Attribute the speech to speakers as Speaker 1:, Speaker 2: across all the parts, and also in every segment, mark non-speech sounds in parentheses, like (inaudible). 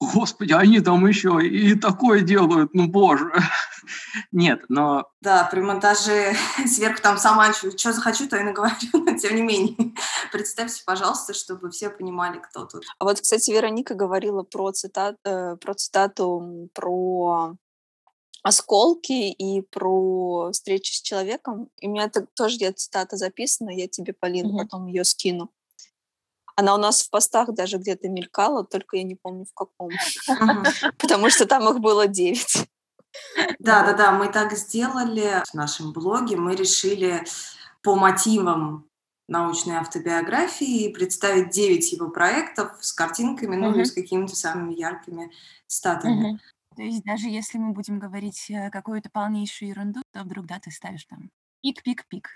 Speaker 1: господи, они там еще и такое делают, ну боже. Нет, но...
Speaker 2: Да, при монтаже (laughs) сверху там сама что захочу, то и наговорю, но тем не менее. (laughs) Представьте, пожалуйста, чтобы все понимали, кто тут.
Speaker 3: А вот, кстати, Вероника говорила про, цитат, э, про цитату про осколки и про встречу с человеком. И у меня это тоже где-то цитата записана, я тебе, Полин, mm-hmm. потом ее скину. Она у нас в постах даже где-то мелькала, только я не помню в каком. (laughs) Потому что там их было девять.
Speaker 2: Да, да, да, мы так сделали в нашем блоге. Мы решили по мотивам научной автобиографии представить девять его проектов с картинками, ну и с какими-то самыми яркими статами.
Speaker 4: То есть даже если мы будем говорить э, какую-то полнейшую ерунду, то вдруг, да, ты ставишь там пик-пик-пик.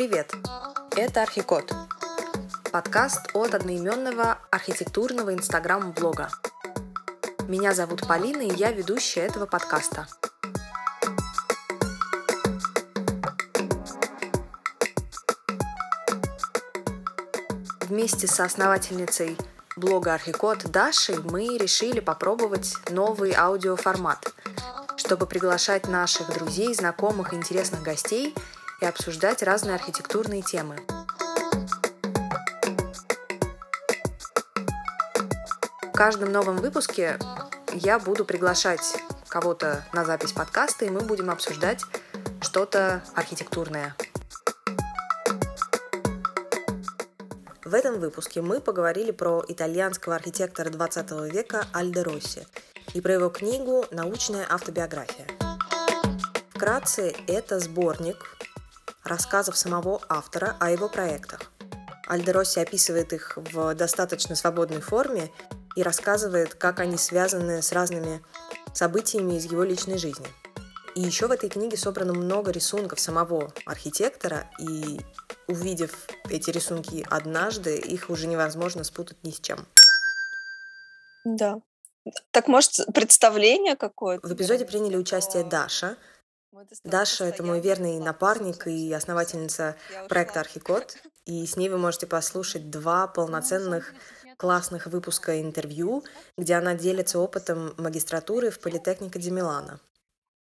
Speaker 5: Привет! Это Архикод. Подкаст от одноименного архитектурного инстаграм-блога. Меня зовут Полина, и я ведущая этого подкаста. Вместе со основательницей блога Архикод Дашей мы решили попробовать новый аудиоформат, чтобы приглашать наших друзей, знакомых интересных гостей – и обсуждать разные архитектурные темы. В каждом новом выпуске я буду приглашать кого-то на запись подкаста, и мы будем обсуждать что-то архитектурное. В этом выпуске мы поговорили про итальянского архитектора 20 века Альдо Росси и про его книгу «Научная автобиография». Вкратце, это сборник рассказов самого автора о его проектах. Альдеросси описывает их в достаточно свободной форме и рассказывает, как они связаны с разными событиями из его личной жизни. И еще в этой книге собрано много рисунков самого архитектора, и увидев эти рисунки однажды, их уже невозможно спутать ни с чем.
Speaker 3: Да. Так может представление какое-то?
Speaker 5: В эпизоде приняли участие Даша, Даша — это мой верный напарник и основательница проекта «Архикод», и с ней вы можете послушать два (laughs) полноценных классных выпуска интервью, где она делится опытом магистратуры в Политехнике де Милана.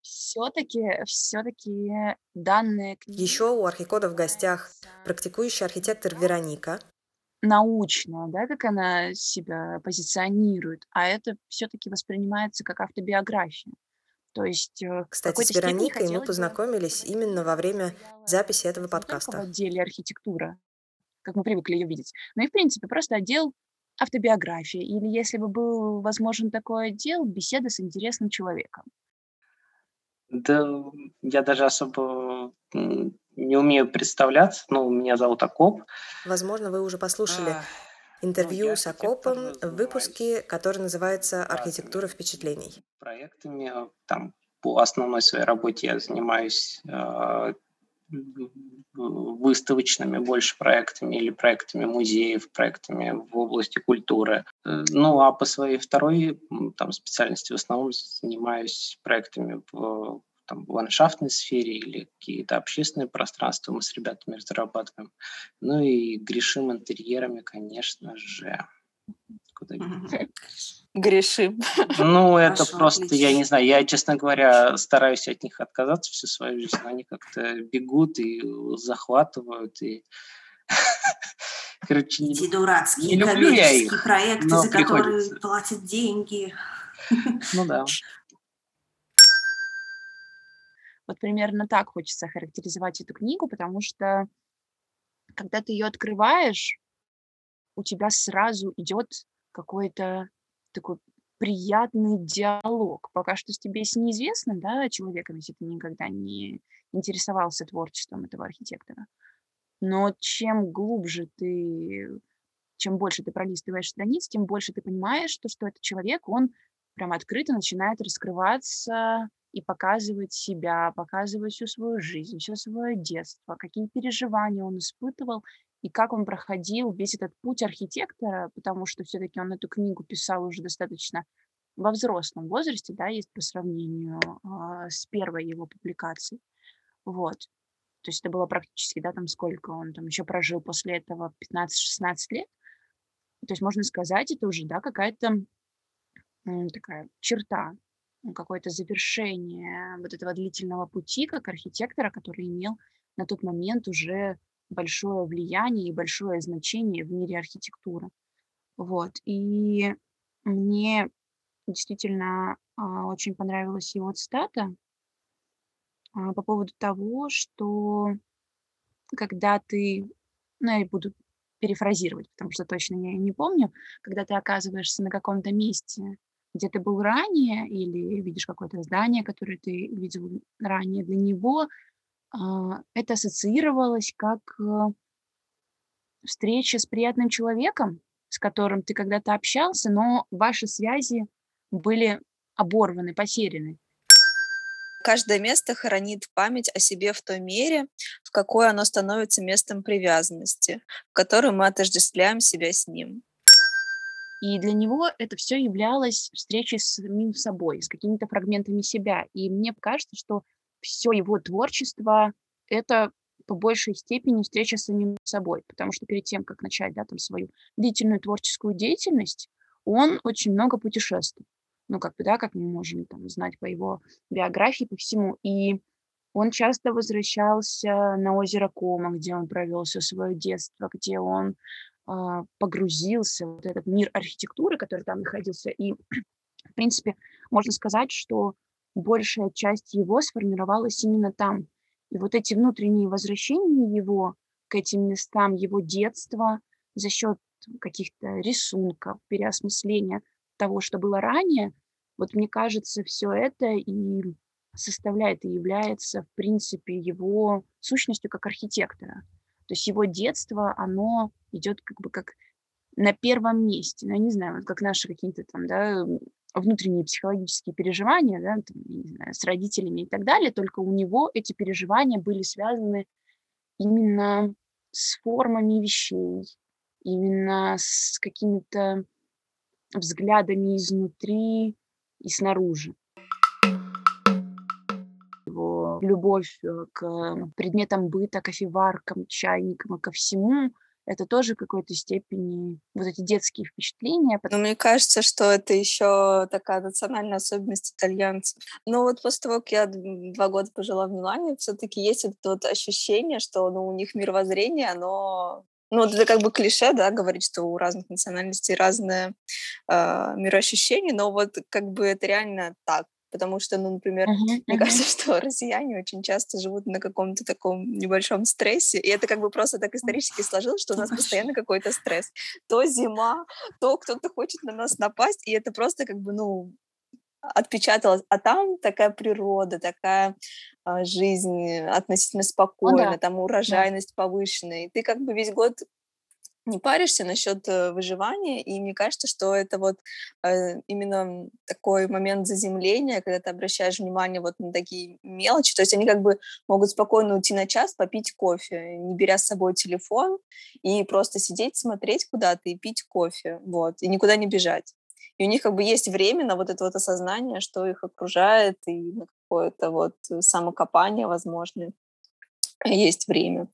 Speaker 4: Все-таки, все-таки данные
Speaker 5: книги... Еще у Архикода в гостях практикующий архитектор Вероника.
Speaker 4: Научная, да, как она себя позиционирует, а это все-таки воспринимается как автобиография. То есть,
Speaker 5: э, Кстати, с Вероникой мы познакомились бы... именно во время записи этого подкаста.
Speaker 4: в отделе архитектура, как мы привыкли ее видеть, но и, в принципе, просто отдел автобиографии. Или, если бы был возможен такой отдел, беседа с интересным человеком.
Speaker 1: Да, я даже особо не умею представляться. Ну, меня зовут Акоп.
Speaker 5: Возможно, вы уже послушали а, интервью с Акопом в выпуске, который называется «Архитектура впечатлений».
Speaker 1: Проектами там по основной своей работе я занимаюсь э, выставочными больше проектами или проектами музеев, проектами в области культуры. Э, ну, а по своей второй там, специальности в основном занимаюсь проектами в там, в ландшафтной сфере или какие-то общественные пространства мы с ребятами разрабатываем. Ну и грешим интерьерами, конечно же.
Speaker 3: Куда Грешим.
Speaker 1: Ну, (laughs) это Хорошо, просто, отлично. я не знаю, я, честно говоря, стараюсь от них отказаться всю свою жизнь, но они как-то бегут и захватывают, и (laughs)
Speaker 2: Короче, Эти не, дурацкие не люблю я их, проекты, за приходится. которые платят деньги.
Speaker 1: Ну да. (laughs)
Speaker 4: Вот примерно так хочется характеризовать эту книгу, потому что когда ты ее открываешь, у тебя сразу идет какой-то такой приятный диалог. Пока что тебе с неизвестным да, человеком, если ты никогда не интересовался творчеством этого архитектора. Но чем глубже ты, чем больше ты пролистываешь страниц, тем больше ты понимаешь, что, что этот человек, он прям открыто начинает раскрываться и показывать себя, показывать всю свою жизнь, все свое детство, какие переживания он испытывал и как он проходил весь этот путь архитектора, потому что все-таки он эту книгу писал уже достаточно во взрослом возрасте, да, есть по сравнению э, с первой его публикацией. Вот. То есть это было практически, да, там сколько он там еще прожил после этого, 15-16 лет. То есть можно сказать, это уже, да, какая-то такая черта, какое-то завершение вот этого длительного пути как архитектора, который имел на тот момент уже большое влияние и большое значение в мире архитектуры. Вот. И мне действительно а, очень понравилась его цитата а, по поводу того, что когда ты, ну, я буду перефразировать, потому что точно я не помню, когда ты оказываешься на каком-то месте, где ты был ранее, или видишь какое-то здание, которое ты видел ранее, для него а, это ассоциировалось как э, встреча с приятным человеком, с которым ты когда-то общался, но ваши связи были оборваны, потеряны.
Speaker 3: Каждое место хранит память о себе в той мере, в какой оно становится местом привязанности, в которой мы отождествляем себя с ним.
Speaker 4: И для него это все являлось встречей с самим собой, с какими-то фрагментами себя. И мне кажется, что все его творчество — это по большей степени встреча с самим собой, потому что перед тем, как начать да, там, свою длительную творческую деятельность, он очень много путешествовал ну, как бы, да, как мы можем там знать по его биографии, по всему. И он часто возвращался на озеро Кома, где он провел все свое детство, где он погрузился в этот мир архитектуры, который там находился. И, в принципе, можно сказать, что большая часть его сформировалась именно там. И вот эти внутренние возвращения его к этим местам, его детства за счет каких-то рисунков, переосмысления – того, что было ранее, вот мне кажется, все это и составляет и является, в принципе, его сущностью как архитектора. То есть его детство, оно идет как бы как на первом месте. Ну, я не знаю, вот как наши какие-то там, да, внутренние психологические переживания, да, там, не знаю, с родителями и так далее, только у него эти переживания были связаны именно с формами вещей, именно с какими-то взглядами изнутри и снаружи. Его любовь э, к предметам быта, кофеваркам, чайникам и ко всему это тоже в какой-то степени вот эти детские впечатления.
Speaker 3: Но мне кажется, что это еще такая национальная особенность итальянцев. Но вот после того, как я два года пожила в Милане, все-таки есть это вот ощущение, что ну, у них мировоззрение, оно ну, это как бы клише, да, говорить, что у разных национальностей разное э, мироощущение, но вот как бы это реально так. Потому что, ну, например, uh-huh, мне uh-huh. кажется, (laughs) что россияне очень часто живут на каком-то таком небольшом стрессе, и это как бы просто так исторически сложилось, что у нас постоянно какой-то стресс. То зима, то кто-то хочет на нас напасть, и это просто как бы, ну, отпечаталось. А там такая природа, такая а, жизнь относительно спокойная, да. там урожайность да. повышенная. И ты как бы весь год не паришься насчет э, выживания, и мне кажется, что это вот э, именно такой момент заземления, когда ты обращаешь внимание вот на такие мелочи, то есть они как бы могут спокойно уйти на час, попить кофе, не беря с собой телефон, и просто сидеть, смотреть куда-то и пить кофе, вот, и никуда не бежать. И у них как бы есть время на вот это вот осознание, что их окружает, и на какое-то вот самокопание, возможно, есть время.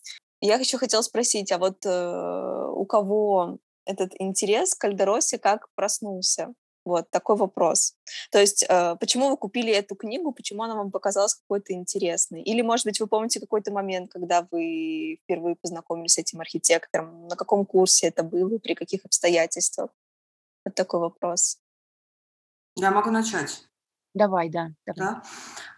Speaker 3: Я еще хотела спросить, а вот э, у кого этот интерес к Альдеросе как проснулся? Вот такой вопрос. То есть, э, почему вы купили эту книгу, почему она вам показалась какой-то интересной? Или, может быть, вы помните какой-то момент, когда вы впервые познакомились с этим архитектором? На каком курсе это было, при каких обстоятельствах? Вот такой вопрос.
Speaker 2: Я могу начать.
Speaker 4: Давай, да.
Speaker 2: Давай. Да?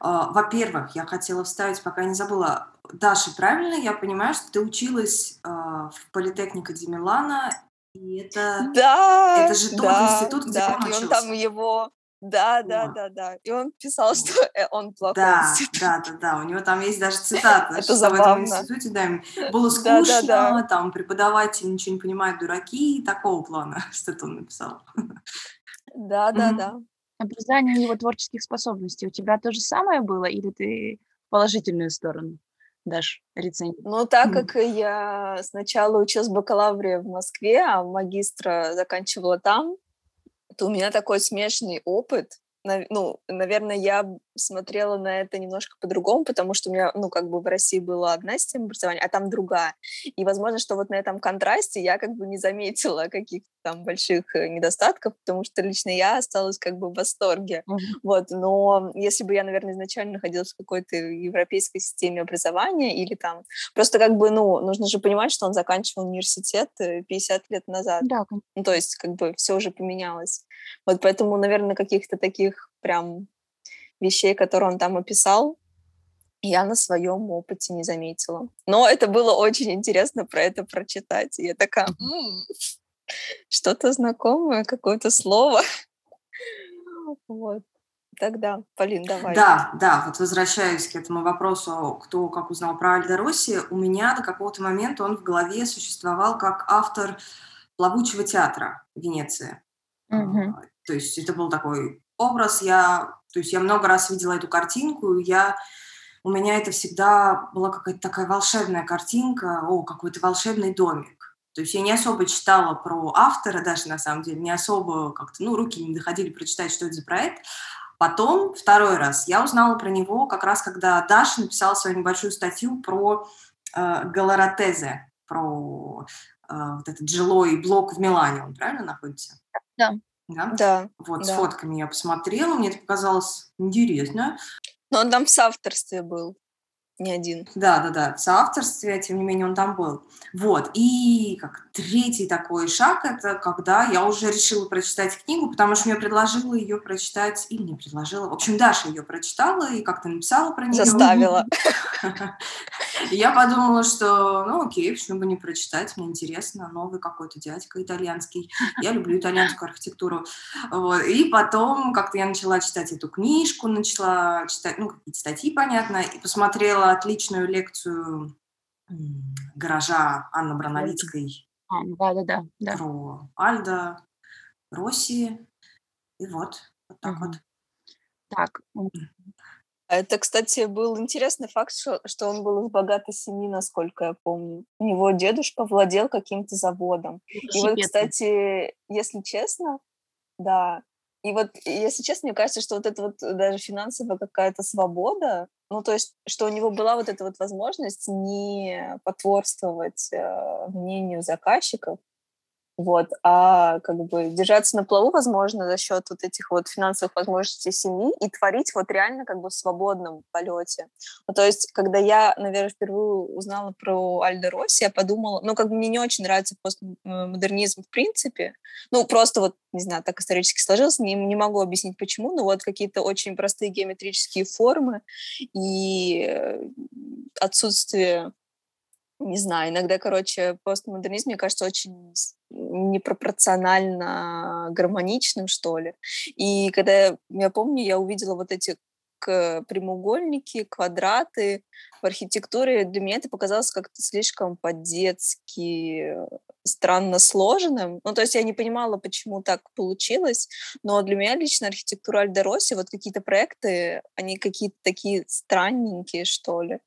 Speaker 2: А, во-первых, я хотела вставить, пока не забыла. Даша, правильно я понимаю, что ты училась а, в Политехнике Ди Милана, и это,
Speaker 3: да,
Speaker 2: это же тот да, институт, где
Speaker 3: да,
Speaker 2: он
Speaker 3: и он там его... Да, да, да, да. И он писал, что э, он плохой (laughs)
Speaker 2: да, институт. Да, да, да. У него там есть даже цитата, это что забавно. в этом институте да, (laughs) было скучно, да, да, да. там преподаватель ничего не понимает, дураки, такого плана, (laughs) что это он написал.
Speaker 3: Да, да, да.
Speaker 4: Образование его творческих способностей. У тебя то же самое было, или ты в положительную сторону дашь рецензию?
Speaker 3: Ну, так как я сначала училась в бакалавре в Москве, а магистра заканчивала там, то у меня такой смешанный опыт. Ну, наверное, я смотрела на это немножко по-другому, потому что у меня, ну, как бы в России была одна система образования, а там другая. И, возможно, что вот на этом контрасте я как бы не заметила каких-то там больших э, недостатков, потому что лично я осталась как бы в восторге. Mm-hmm. Вот, но если бы я, наверное, изначально находилась в какой-то европейской системе образования или там... Просто как бы, ну, нужно же понимать, что он заканчивал университет 50 э, лет назад.
Speaker 4: Да.
Speaker 3: Ну, то есть как бы все уже поменялось. Вот поэтому, наверное, каких-то таких прям вещей, которые он там описал, я на своем опыте не заметила. Но это было очень интересно про это прочитать. И я такая, м-м, что-то знакомое, какое-то слово. Вот. Тогда, Полин, давай.
Speaker 2: Да, да, вот возвращаясь к этому вопросу, кто как узнал про Альдо Росси, у меня до какого-то момента он в голове существовал как автор плавучего театра в Венеции.
Speaker 3: Угу.
Speaker 2: То есть это был такой образ, я, то есть я много раз видела эту картинку, я, у меня это всегда была какая-то такая волшебная картинка, о, какой-то волшебный домик. То есть я не особо читала про автора даже, на самом деле, не особо как-то, ну, руки не доходили прочитать, что это за проект. Потом, второй раз, я узнала про него как раз, когда Даша написала свою небольшую статью про э, Галаратезе, про э, вот этот жилой блок в Милане, он правильно находится?
Speaker 3: Да.
Speaker 2: Да?
Speaker 3: Да.
Speaker 2: Вот,
Speaker 3: да.
Speaker 2: с фотками я посмотрела, мне это показалось интересно.
Speaker 3: Но он там в соавторстве был не один.
Speaker 2: Да, да, да, в соавторстве, тем не менее, он там был. Вот, и как третий такой шаг, это когда я уже решила прочитать книгу, потому что мне предложила ее прочитать, или не предложила, в общем, Даша ее прочитала и как-то написала про нее.
Speaker 3: Заставила. (laughs)
Speaker 2: Я подумала, что, ну окей, почему бы не прочитать, мне интересно, новый какой-то дядька итальянский, я люблю итальянскую архитектуру. Вот. И потом как-то я начала читать эту книжку, начала читать, ну, какие-то статьи, понятно, и посмотрела отличную лекцию гаража Анны Броновицкой
Speaker 4: а, да, да, да,
Speaker 2: про Альда, Росси, и вот, вот так угу. вот.
Speaker 4: Так,
Speaker 3: это, кстати, был интересный факт, что, что он был из богатой семьи, насколько я помню. У него дедушка владел каким-то заводом. И вот, кстати, если честно, да, и вот, если честно, мне кажется, что вот это вот даже финансовая какая-то свобода, ну, то есть, что у него была вот эта вот возможность не потворствовать э, мнению заказчиков, вот, а как бы держаться на плаву, возможно, за счет вот этих вот финансовых возможностей семьи и творить вот реально как бы в свободном полете. Ну, то есть, когда я, наверное, впервые узнала про Альдо Росси, я подумала, ну, как бы мне не очень нравится постмодернизм в принципе, ну, просто вот, не знаю, так исторически сложилось, не, не могу объяснить почему, но вот какие-то очень простые геометрические формы и э, отсутствие не знаю, иногда, короче, постмодернизм, мне кажется, очень непропорционально гармоничным, что ли. И когда я, я помню, я увидела вот эти прямоугольники, квадраты в архитектуре, для меня это показалось как-то слишком по-детски странно сложенным. Ну, то есть я не понимала, почему так получилось, но для меня лично архитектура Альдероси, вот какие-то проекты, они какие-то такие странненькие, что ли.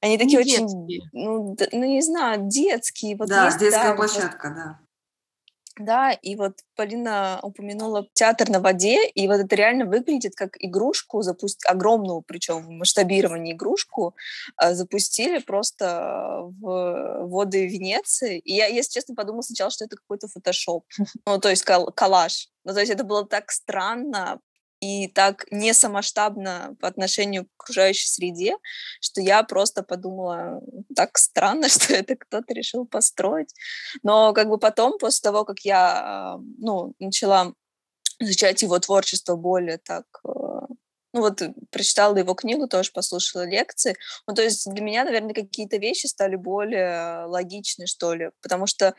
Speaker 3: Они такие не очень, ну, ну, не знаю, детские.
Speaker 2: Вот да, есть, детская да, площадка, вот, да.
Speaker 3: Да, и вот Полина упомянула театр на воде, и вот это реально выглядит как игрушку, запусть огромную, причем в масштабировании игрушку, а, запустили просто в воды Венеции. И я, если честно, подумала сначала, что это какой-то фотошоп, (laughs) ну, то есть коллаж. Ну, то есть это было так странно, и так не самоштабно по отношению к окружающей среде, что я просто подумала, так странно, (laughs) что это кто-то решил построить. Но как бы потом, после того, как я ну, начала изучать его творчество более так э, ну вот прочитала его книгу, тоже послушала лекции. Ну, то есть для меня, наверное, какие-то вещи стали более логичны, что ли, потому что,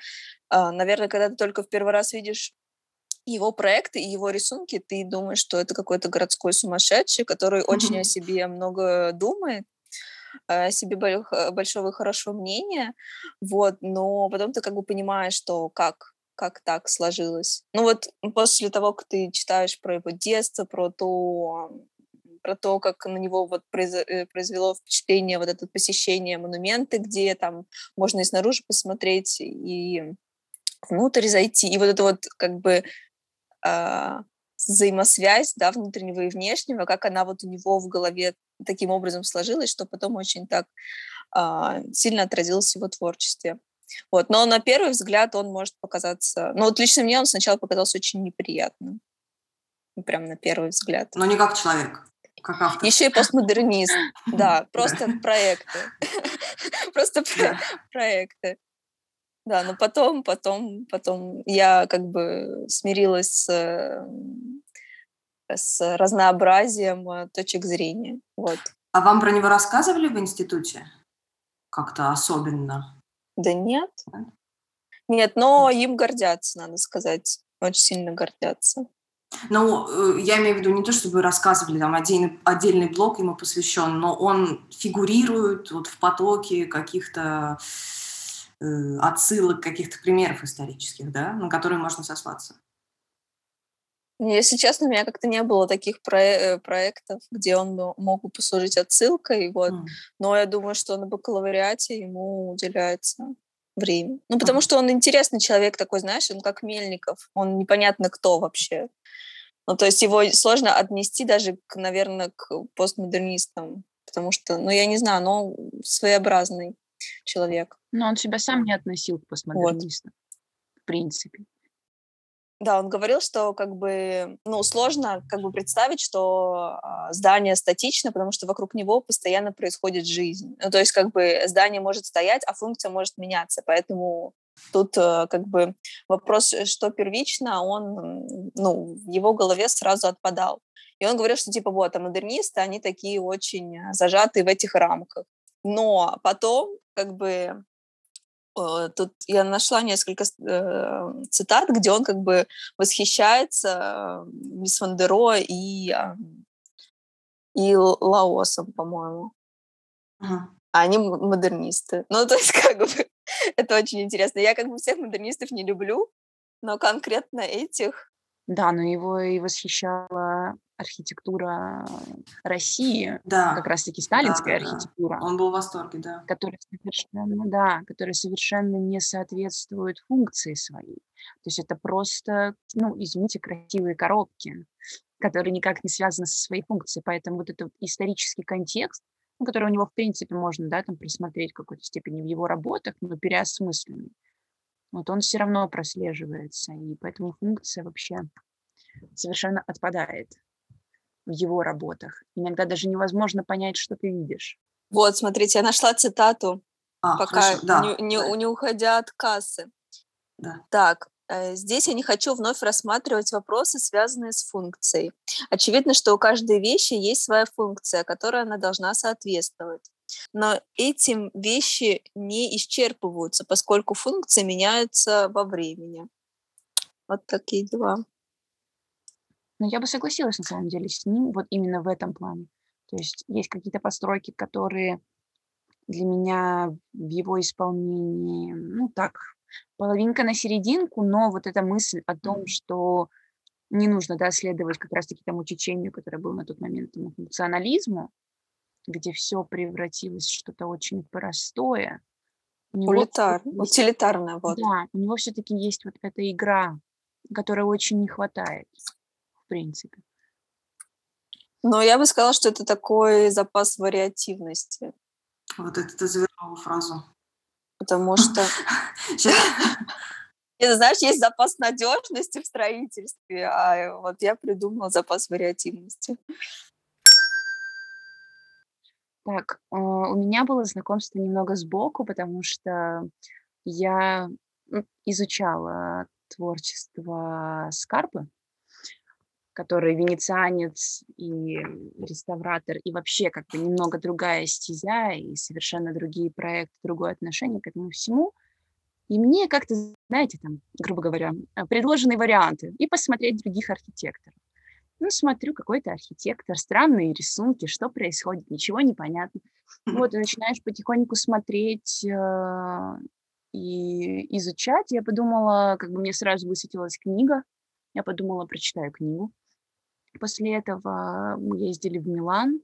Speaker 3: наверное, когда ты только в первый раз видишь его проекты и его рисунки, ты думаешь, что это какой-то городской сумасшедший, который очень о себе много думает, о себе большого и хорошего мнения, вот, но потом ты как бы понимаешь, что как, как так сложилось. Ну вот после того, как ты читаешь про его детство, про то, про то, как на него вот э, произвело впечатление вот это посещение монументы, где там можно и снаружи посмотреть, и внутрь зайти. И вот это вот как бы взаимосвязь, да, внутреннего и внешнего, как она вот у него в голове таким образом сложилась, что потом очень так а, сильно отразилось в его творчестве. Вот. Но на первый взгляд он может показаться... Ну вот лично мне он сначала показался очень неприятным. Прям на первый взгляд.
Speaker 2: Но не как человек, как автор.
Speaker 3: Еще и постмодернист. (laughs) Да, просто проекты. (laughs) Просто проекты. Да, но потом, потом, потом я как бы смирилась с, с разнообразием э, точек зрения. Вот.
Speaker 2: А вам про него рассказывали в институте? Как-то особенно?
Speaker 3: Да нет. Нет, но им гордятся, надо сказать. Очень сильно гордятся.
Speaker 2: Ну, э, я имею в виду не то, чтобы рассказывали, там отдельный, отдельный блок ему посвящен, но он фигурирует вот в потоке каких-то Э, отсылок, каких-то примеров исторических, да, на которые можно сослаться?
Speaker 3: Если честно, у меня как-то не было таких про- э, проектов, где он мог бы послужить отсылкой, вот. Mm. Но я думаю, что на бакалавриате ему уделяется время. Ну, потому mm. что он интересный человек такой, знаешь, он как Мельников, он непонятно кто вообще. Ну, то есть его сложно отнести даже, к, наверное, к постмодернистам, потому что, ну, я не знаю, но своеобразный человек.
Speaker 4: Но он себя сам не относил к постмодернистам, вот. в принципе.
Speaker 3: Да, он говорил, что как бы, ну, сложно как бы представить, что э, здание статично, потому что вокруг него постоянно происходит жизнь. Ну, то есть как бы здание может стоять, а функция может меняться, поэтому тут э, как бы вопрос, что первично, он, ну, в его голове сразу отпадал. И он говорил, что типа вот, а модернисты, они такие очень зажатые в этих рамках. Но потом как бы Э, тут я нашла несколько э, цитат, где он как бы восхищается мисс Вандеро и, и Лаосом, по-моему. Ага. А они модернисты. Ну, (laughs) то есть, как бы, это очень интересно. Я как бы всех модернистов не люблю, но конкретно этих...
Speaker 4: Да, но его и восхищала архитектура России,
Speaker 2: да.
Speaker 4: как раз-таки сталинская да, архитектура.
Speaker 2: Да. Он был в восторге, да.
Speaker 4: Которая совершенно, да, которая совершенно не соответствует функции своей. То есть это просто, ну, извините, красивые коробки, которые никак не связаны со своей функцией. Поэтому вот этот исторический контекст, ну, который у него, в принципе, можно, да, там присмотреть в какой-то степени в его работах, но переосмысленный, вот он все равно прослеживается, и поэтому функция вообще совершенно отпадает в его работах. Иногда даже невозможно понять, что ты видишь.
Speaker 3: Вот, смотрите, я нашла цитату, а, пока хорошо, да, не, не, да. не уходя от кассы. Да. Так, э, Здесь я не хочу вновь рассматривать вопросы, связанные с функцией. Очевидно, что у каждой вещи есть своя функция, которой она должна соответствовать. Но этим вещи не исчерпываются, поскольку функции меняются во времени. Вот такие дела.
Speaker 4: Но я бы согласилась на самом деле с ним вот именно в этом плане. То есть есть какие-то постройки, которые для меня в его исполнении, ну так, половинка на серединку, но вот эта мысль о том, что не нужно, да, следовать как раз-таки тому течению, которое было на тот момент, тому функционализму, где все превратилось в что-то очень простое.
Speaker 3: У него Улитар, утилитарное, вот.
Speaker 4: Да, у него все-таки есть вот эта игра, которой очень не хватает принципе.
Speaker 3: Но я бы сказала, что это такой запас вариативности.
Speaker 2: Вот это ты завернула фразу.
Speaker 3: Потому (laughs) что... (laughs) Это, знаешь, есть запас надежности в строительстве, а вот я придумала запас вариативности.
Speaker 4: Так, а, у меня было знакомство немного сбоку, потому что я изучала творчество Скарпы, который венецианец и реставратор, и вообще как бы немного другая стезя, и совершенно другие проекты, другое отношение к этому всему. И мне как-то, знаете, там, грубо говоря, э, предложены варианты и посмотреть других архитекторов. Ну, смотрю, какой-то архитектор, странные рисунки, что происходит, ничего не понятно. Вот, и начинаешь потихоньку смотреть э, и изучать. Я подумала, как бы мне сразу высветилась книга, я подумала, прочитаю книгу. После этого мы ездили в Милан,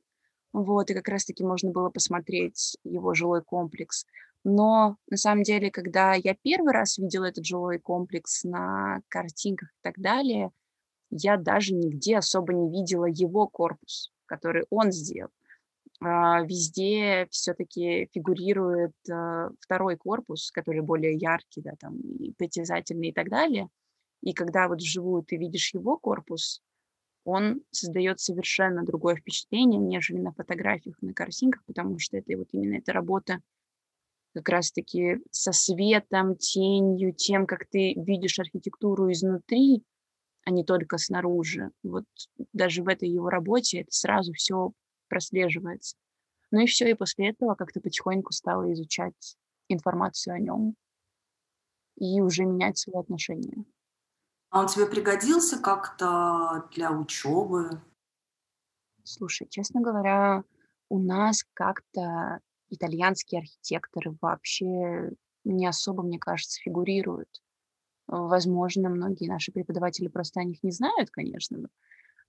Speaker 4: вот, и как раз-таки можно было посмотреть его жилой комплекс. Но на самом деле, когда я первый раз видела этот жилой комплекс на картинках и так далее, я даже нигде особо не видела его корпус, который он сделал. А, везде все-таки фигурирует а, второй корпус, который более яркий, да, там, и притязательный и так далее. И когда вот вживую ты видишь его корпус, он создает совершенно другое впечатление, нежели на фотографиях, на картинках, потому что это вот именно эта работа как раз-таки со светом, тенью, тем, как ты видишь архитектуру изнутри, а не только снаружи. Вот даже в этой его работе это сразу все прослеживается. Ну и все, и после этого как-то потихоньку стала изучать информацию о нем и уже менять свои отношения.
Speaker 2: А он тебе пригодился как-то для учебы?
Speaker 4: Слушай, честно говоря, у нас как-то итальянские архитекторы вообще не особо, мне кажется, фигурируют. Возможно, многие наши преподаватели просто о них не знают, конечно,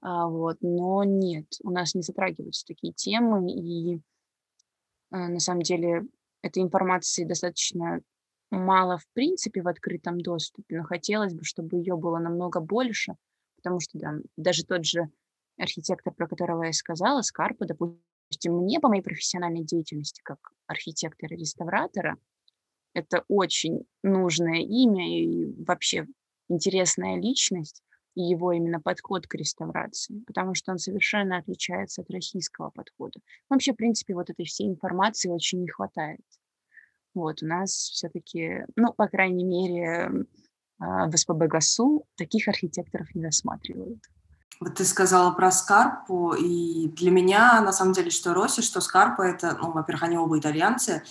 Speaker 4: а, вот, но нет, у нас не затрагиваются такие темы, и а, на самом деле этой информации достаточно мало в принципе в открытом доступе, но хотелось бы, чтобы ее было намного больше, потому что да, даже тот же архитектор, про которого я сказала, Скарпа, допустим, мне по моей профессиональной деятельности как архитектора-реставратора, это очень нужное имя и вообще интересная личность, и его именно подход к реставрации, потому что он совершенно отличается от российского подхода. Вообще, в принципе, вот этой всей информации очень не хватает. Вот, у нас все-таки, ну, по крайней мере, а, в СПБ ГАСУ таких архитекторов не рассматривают.
Speaker 2: Вот ты сказала про Скарпу, и для меня, на самом деле, что Росси, что Скарпа, это, ну, во-первых, они оба итальянцы,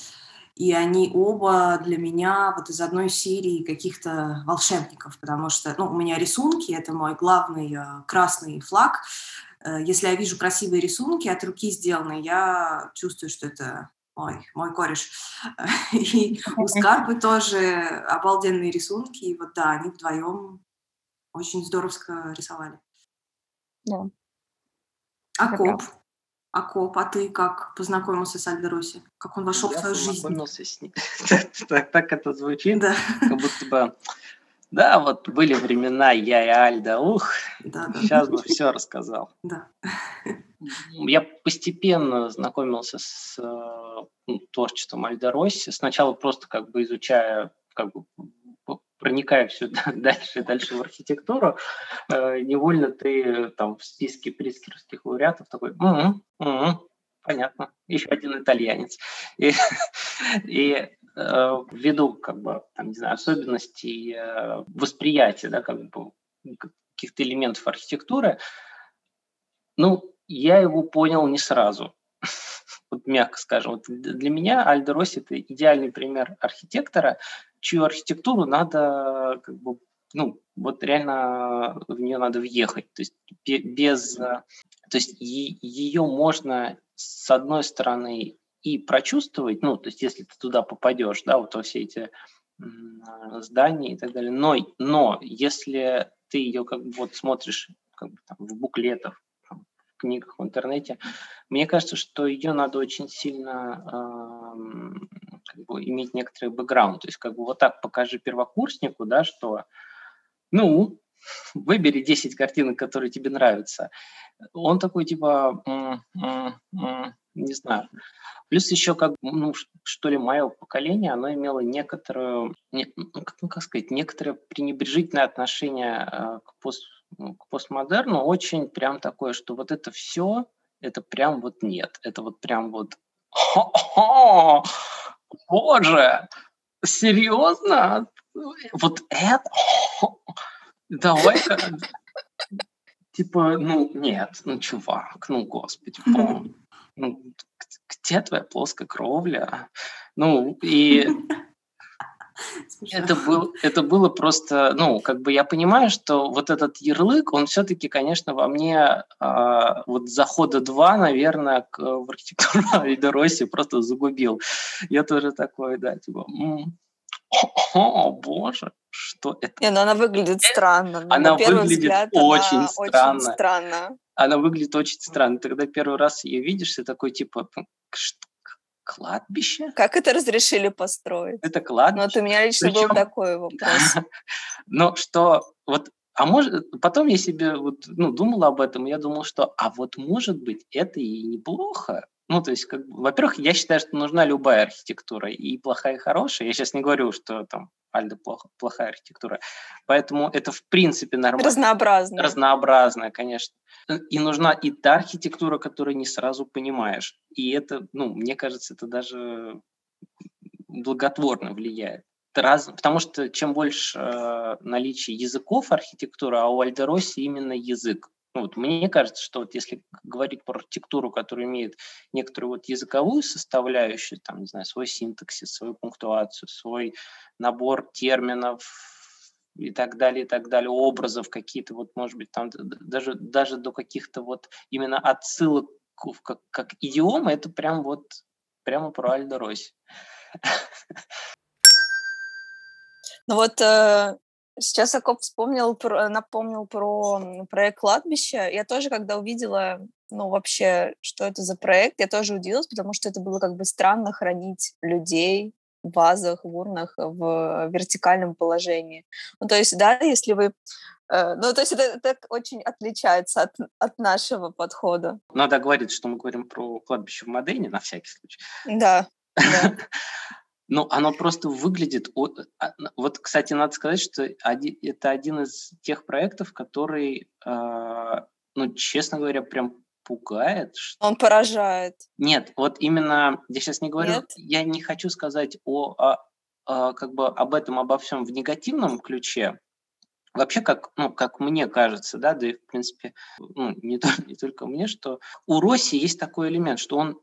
Speaker 2: и они оба для меня вот из одной серии каких-то волшебников, потому что, ну, у меня рисунки, это мой главный э, красный флаг. Э, если я вижу красивые рисунки от руки сделанные, я чувствую, что это мой, мой кореш. (laughs) И у Скарпы тоже обалденные рисунки, и вот да, они вдвоем очень здоровско рисовали.
Speaker 4: Да.
Speaker 2: А Коп? А Коп, а ты как познакомился с Альдо Росси? Как он вошел
Speaker 1: Я
Speaker 2: в твою жизнь?
Speaker 1: познакомился с ним. (laughs) так, так это звучит,
Speaker 2: Да,
Speaker 1: как будто бы... Да, вот были времена, я и Альда, ух,
Speaker 2: да, да,
Speaker 1: сейчас бы все рассказал.
Speaker 2: да. (laughs)
Speaker 1: Я постепенно знакомился с э, ну, творчеством Альдо Росси. Сначала просто как бы изучая, как бы проникая все (laughs) дальше и дальше в архитектуру, э, невольно ты там в списке прискеровских лауреатов такой, «Мгм, мгм, понятно, еще один итальянец. И, (laughs) и э, ввиду как бы, там, не знаю, особенностей э, восприятия, да, как бы каких-то элементов архитектуры, ну, я его понял не сразу. (laughs) Вот мягко скажем. Вот для меня Альдо Росси– это идеальный пример архитектора, чью архитектуру надо как бы, ну, вот реально в нее надо въехать. То есть бе- без... э, То есть ее можно, с одной стороны, и прочувствовать, ну, то есть если ты туда попадешь, да, вот во все эти здания и так далее, но, но если ты ее как бы вот смотришь как бы там в буклетах, там, в книгах в интернете, мне кажется, что ее надо очень сильно эм, как бы иметь некоторый бэкграунд. То есть как бы вот так покажи первокурснику, да, что ну, выбери 10 картинок, которые тебе нравятся. Он такой типа, «М, м, м, не знаю. Плюс еще как, ну, что ли, мое поколение, оно имело некоторую, не- ну, как, ну, сказать, некоторое пренебрежительное отношение э, к, пост, ну, к постмодерну, очень прям такое, что вот это все, это прям вот нет. Это вот прям вот, «Хо-хо! Боже, серьезно? Вот это? Давай-ка, типа, ну, нет, ну, чувак, ну, господи, ну, где твоя плоская кровля? Ну, и. (laughs) (laughs) это, был, это было просто, ну, как бы я понимаю, что вот этот ярлык, он все-таки, конечно, во мне а, вот захода два, наверное, к, в архитектуру (laughs) Альдо Росси просто загубил. Я тоже такой, да, типа, (laughs) о, боже, что это?
Speaker 3: Не, ну она выглядит странно. ну,
Speaker 1: Она
Speaker 3: на первый
Speaker 1: выглядит
Speaker 3: взгляд
Speaker 1: очень
Speaker 3: она
Speaker 1: странно.
Speaker 3: очень странно.
Speaker 1: Она выглядит очень странно. Ты Когда первый раз ее видишь, ты такой, типа, «М, ш- к- кладбище?
Speaker 3: Как это разрешили построить?
Speaker 1: Это
Speaker 3: Ну,
Speaker 1: кладбище?
Speaker 3: вот у меня лично был
Speaker 1: Причем-
Speaker 3: такой вопрос. (laughs)
Speaker 1: Но что вот а может, потом я себе вот, ну, думал об этом, и я думал, что, а вот может быть, это и неплохо. Ну, то есть, как, во-первых, я считаю, что нужна любая архитектура, и плохая, и хорошая. Я сейчас не говорю, что там Альда плохо, плохая архитектура. Поэтому это в принципе нормально.
Speaker 3: Разнообразная.
Speaker 1: Разнообразная, конечно. И нужна и та архитектура, которую не сразу понимаешь. И это, ну, мне кажется, это даже благотворно влияет. Раз, потому что чем больше э, наличия языков архитектуры, а у Альдероси именно язык. Ну, вот мне кажется, что вот если говорить про архитектуру, которая имеет некоторую вот языковую составляющую, там, не знаю, свой синтаксис, свою пунктуацию, свой набор терминов и так далее, и так далее, образов какие-то, вот, может быть, там даже, даже до каких-то вот именно отсылок как, как идиомы, это прям вот прямо про Альдо Росси.
Speaker 3: Ну вот э, сейчас Акоп вспомнил, напомнил про проект «Кладбище». Я тоже, когда увидела, ну, вообще, что это за проект, я тоже удивилась, потому что это было как бы странно хранить людей в вазах, в урнах в вертикальном положении. Ну, то есть, да, если вы э, ну, то есть это, это очень отличается от, от нашего подхода.
Speaker 1: Надо говорить, что мы говорим про кладбище в Модене, на всякий случай.
Speaker 3: Да. да. (laughs)
Speaker 1: Ну, оно просто выглядит... А, вот, кстати, надо сказать, что это один из тех проектов, который, а, ну, честно говоря, прям пугает.
Speaker 3: Что... Он поражает.
Speaker 1: Нет, вот именно, я сейчас не говорю, Нет? я не хочу сказать о, о, о, как бы об этом, обо всем в негативном ключе. Вообще, как, ну, как мне кажется, да, да и, в принципе, ну, не, (laughs) не только мне, что у Росси есть такой элемент, что он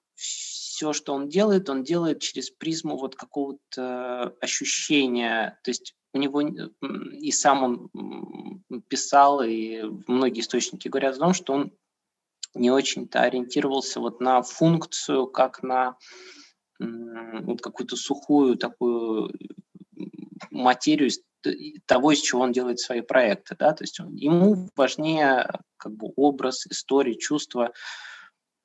Speaker 1: все, что он делает, он делает через призму вот какого-то ощущения. То есть у него и сам он писал, и многие источники говорят о том, что он не очень-то ориентировался вот на функцию, как на вот какую-то сухую такую материю того, из чего он делает свои проекты. Да? То есть он, ему важнее как бы образ, история,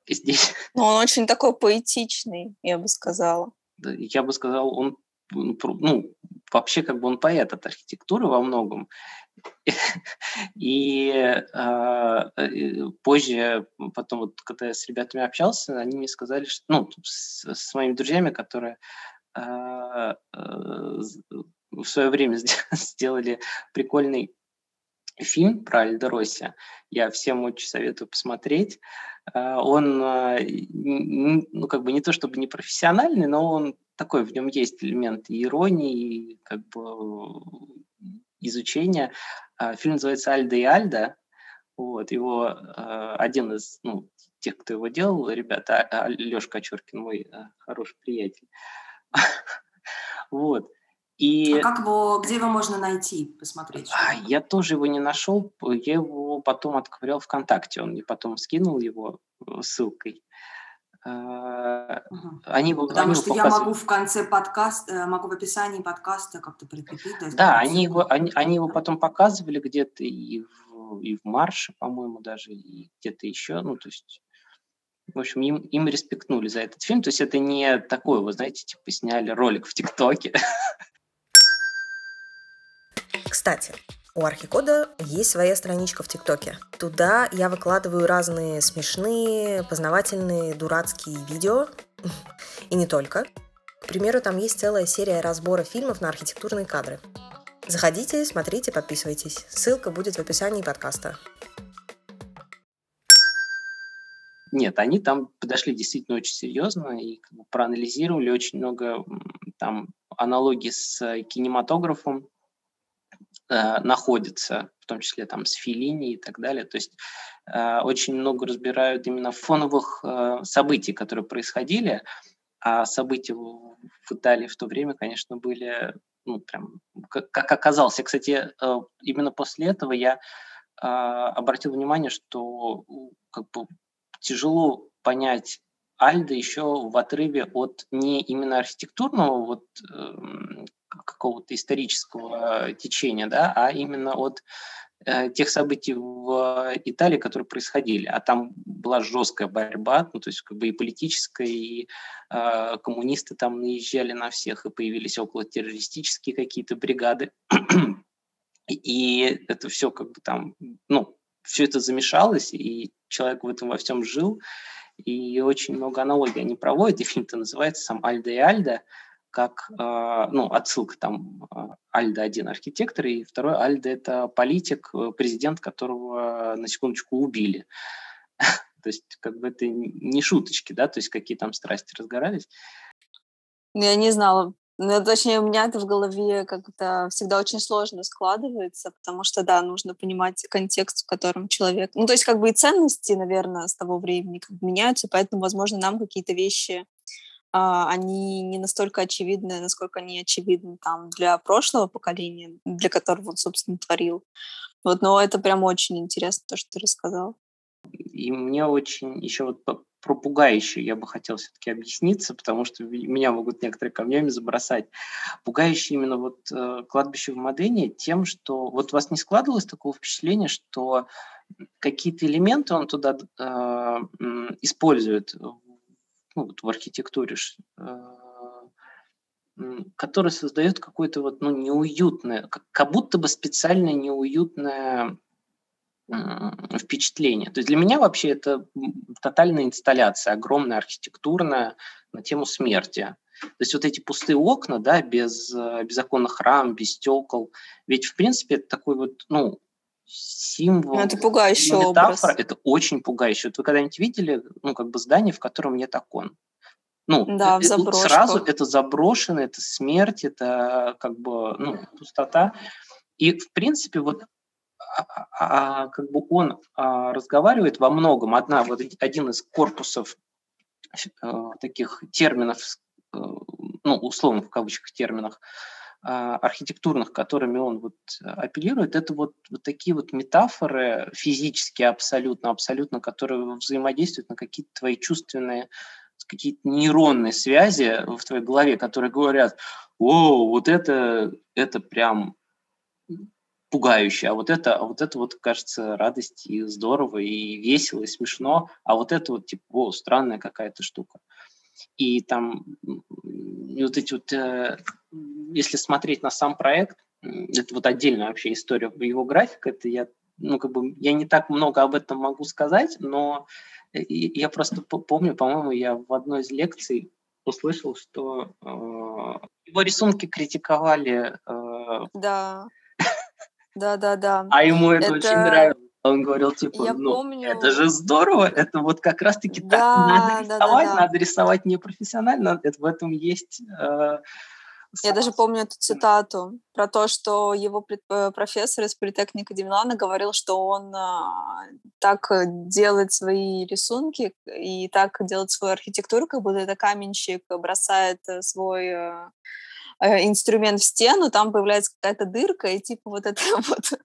Speaker 1: чувства, здесь. (laughs)
Speaker 3: Ну, он очень такой поэтичный, я бы сказала.
Speaker 1: Я бы сказал, он ну, вообще как бы он поэт от архитектуры во многом. (laughs) И а, э, позже, потом вот, когда я с ребятами общался, они мне сказали, что, ну, с, с моими друзьями, которые э, э, в свое время (laughs) сделали прикольный фильм про Альдороси. Я всем очень советую посмотреть. А, он, а, ну, как бы не то чтобы не профессиональный, но он такой, в нем есть элемент иронии, как бы изучения. А, фильм называется «Альда и Альда». Вот, его один из, ну, тех, кто его делал, ребята, Леша Кочуркин, мой хороший приятель. (laughs)
Speaker 2: Вот. И... А как его, где его можно найти, посмотреть?
Speaker 1: А, я тоже его не нашел, я его потом отковырял ВКонтакте, он мне потом скинул его э, ссылкой.
Speaker 2: Угу. Они, Потому они что я могу в конце подкаста, э, могу в описании подкаста как-то прикрепить.
Speaker 1: Да, да они, его, они, они его потом показывали где-то и в, и в марше, по-моему, даже, и где-то еще, ну, то есть в общем, им, им респектнули за этот фильм. То есть это не такое, вы знаете, типа сняли ролик в ТикТоке. (laughs)
Speaker 5: Кстати, у Архикода есть своя страничка в ТикТоке. Туда я выкладываю разные смешные, познавательные, дурацкие видео. (laughs) И не только. К примеру, там есть целая серия разбора фильмов на архитектурные кадры. Заходите, смотрите, подписывайтесь. Ссылка будет в описании подкаста.
Speaker 1: Нет, они там подошли действительно очень серьезно и проанализировали очень много там аналогий с кинематографом, э, находится, в том числе там с Филини и так далее. То есть э, очень много разбирают именно фоновых э, событий, которые происходили, а события в, в Италии в то время, конечно, были, ну, прям, как, как оказалось. Кстати, э, именно после этого я э, обратил внимание, что как бы тяжело понять Альда еще в отрыве от не именно архитектурного вот э, какого-то исторического течения, да, а именно от э, тех событий в Италии, которые происходили. А там была жесткая борьба, ну, то есть как бы и политическая, и э, коммунисты там наезжали на всех, и появились около террористические какие-то бригады. (clears throat) И это все как бы там, ну, все это замешалось, и человек в этом во всем жил, и очень много аналогий они проводят, и фильм-то (laughs) называется сам «Альда и Альда», как, э, ну, отсылка там э, Альда один архитектор, и второй Альда это политик, э, президент, которого на секундочку убили. (laughs) То есть как бы это не шуточки, да, то есть какие там страсти разгорались.
Speaker 3: Ну, я не знала. Ну, точнее, у меня это в голове как-то всегда очень сложно складывается, потому что, да, нужно понимать контекст, в котором человек... Ну, то есть как бы и ценности, наверное, с того времени как меняются, поэтому, возможно, нам какие-то вещи а, они не настолько очевидны, насколько они очевидны там для прошлого поколения, для которого он, собственно, творил. Вот, но это прям очень интересно, то, что ты рассказал.
Speaker 1: И мне очень еще вот про пугающую я бы хотел все-таки объясниться, потому что меня могут некоторые камнями забросать. Пугающее именно вот э, кладбище в Модене тем, что вот у вас не складывалось такого впечатления, что какие-то элементы он туда э, использует ну, вот в архитектуре, э, который создает какое-то вот, ну, неуютное, как, как будто бы специально неуютное впечатление. То есть для меня вообще это тотальная инсталляция, огромная архитектурная на тему смерти. То есть вот эти пустые окна, да, без, э, без оконных рам, без стекол, ведь в принципе это такой вот, ну, символ. Ну,
Speaker 3: это пугающий
Speaker 1: метафора,
Speaker 3: образ.
Speaker 1: Это очень пугающе. Вот вы когда-нибудь видели, ну, как бы здание, в котором нет окон? Ну,
Speaker 3: да, в
Speaker 1: сразу это заброшено, это смерть, это как бы, ну, пустота. И, в принципе, вот а, а, а, как бы он а, разговаривает во многом. Одна, вот один из корпусов а, таких терминов, а, ну, условно в кавычках терминах, а, архитектурных, которыми он вот апеллирует, это вот, вот такие вот метафоры физические абсолютно, абсолютно, которые взаимодействуют на какие-то твои чувственные, какие-то нейронные связи в твоей голове, которые говорят, о, вот это, это прям пугающе, а вот это, а вот это вот кажется радость и здорово, и весело, и смешно, а вот это вот типа, о, странная какая-то штука. И там вот эти вот, э, если смотреть на сам проект, это вот отдельная вообще история его графика, это я, ну, как бы, я не так много об этом могу сказать, но я просто помню, по-моему, я в одной из лекций услышал, что э, его рисунки критиковали. Э,
Speaker 3: да. Да, да, да.
Speaker 1: А ему это, это... очень нравилось. Он говорил, типа, я ну, помню... это же здорово, это вот как раз-таки да, так надо рисовать, да, да, да. надо рисовать непрофессионально, это, в этом есть... Э,
Speaker 3: я даже помню эту цитату про то, что его э, профессор из политехника Демилана говорил, что он а, так делает свои рисунки и так делает свою архитектуру, как будто это каменщик бросает э, свой э, Э, инструмент в стену, там появляется какая-то дырка, и типа вот это (laughs) вот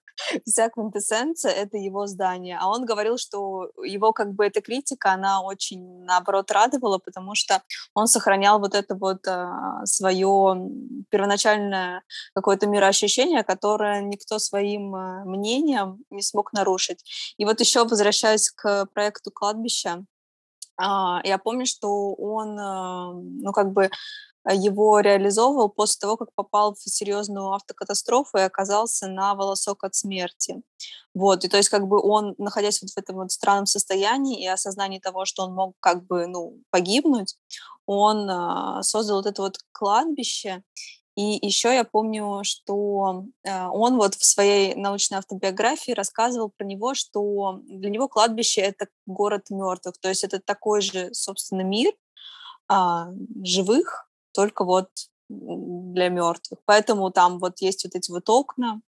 Speaker 3: вся квинтэссенция — это его здание. А он говорил, что его как бы эта критика, она очень, наоборот, радовала, потому что он сохранял вот это вот а, свое первоначальное какое-то мироощущение, которое никто своим а, мнением не смог нарушить. И вот еще возвращаясь к проекту «Кладбище», а, я помню, что он, ну, как бы его реализовывал после того, как попал в серьезную автокатастрофу и оказался на волосок от смерти. Вот, и то есть как бы он, находясь вот в этом вот странном состоянии и осознании того, что он мог как бы, ну, погибнуть, он э, создал вот это вот кладбище, и еще я помню, что э, он вот в своей научной автобиографии рассказывал про него, что для него кладбище — это город мертвых, то есть это такой же, собственно, мир, а, живых, только вот для мертвых. Поэтому там вот есть вот эти вот окна.